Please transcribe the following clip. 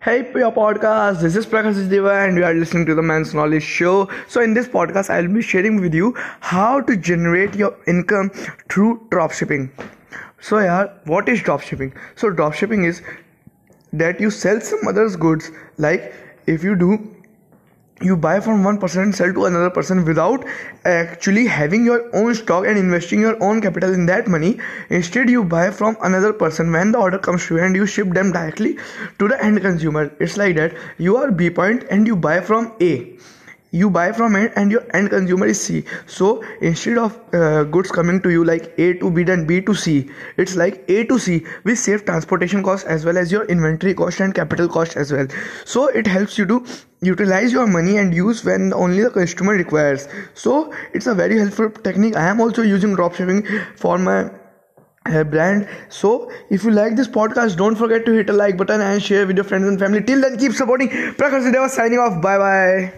Hey, your podcast. This is Prakash Deva, and you are listening to the Men's Knowledge Show. So, in this podcast, I'll be sharing with you how to generate your income through dropshipping. So, yeah, what is dropshipping? So, dropshipping is that you sell some others' goods. Like if you do you buy from one person and sell to another person without actually having your own stock and investing your own capital in that money. Instead you buy from another person. When the order comes to you and you ship them directly to the end consumer it's like that. You are b point and you buy from a you buy from it and your end consumer is C. So instead of uh, goods coming to you like A to B then B to C, it's like A to C. We save transportation cost as well as your inventory cost and capital cost as well. So it helps you to utilize your money and use when only the customer requires. So it's a very helpful technique. I am also using dropshipping for my uh, brand so if you like this podcast don't forget to hit a like button and share with your friends and family till then keep supporting prakash Deva signing off bye bye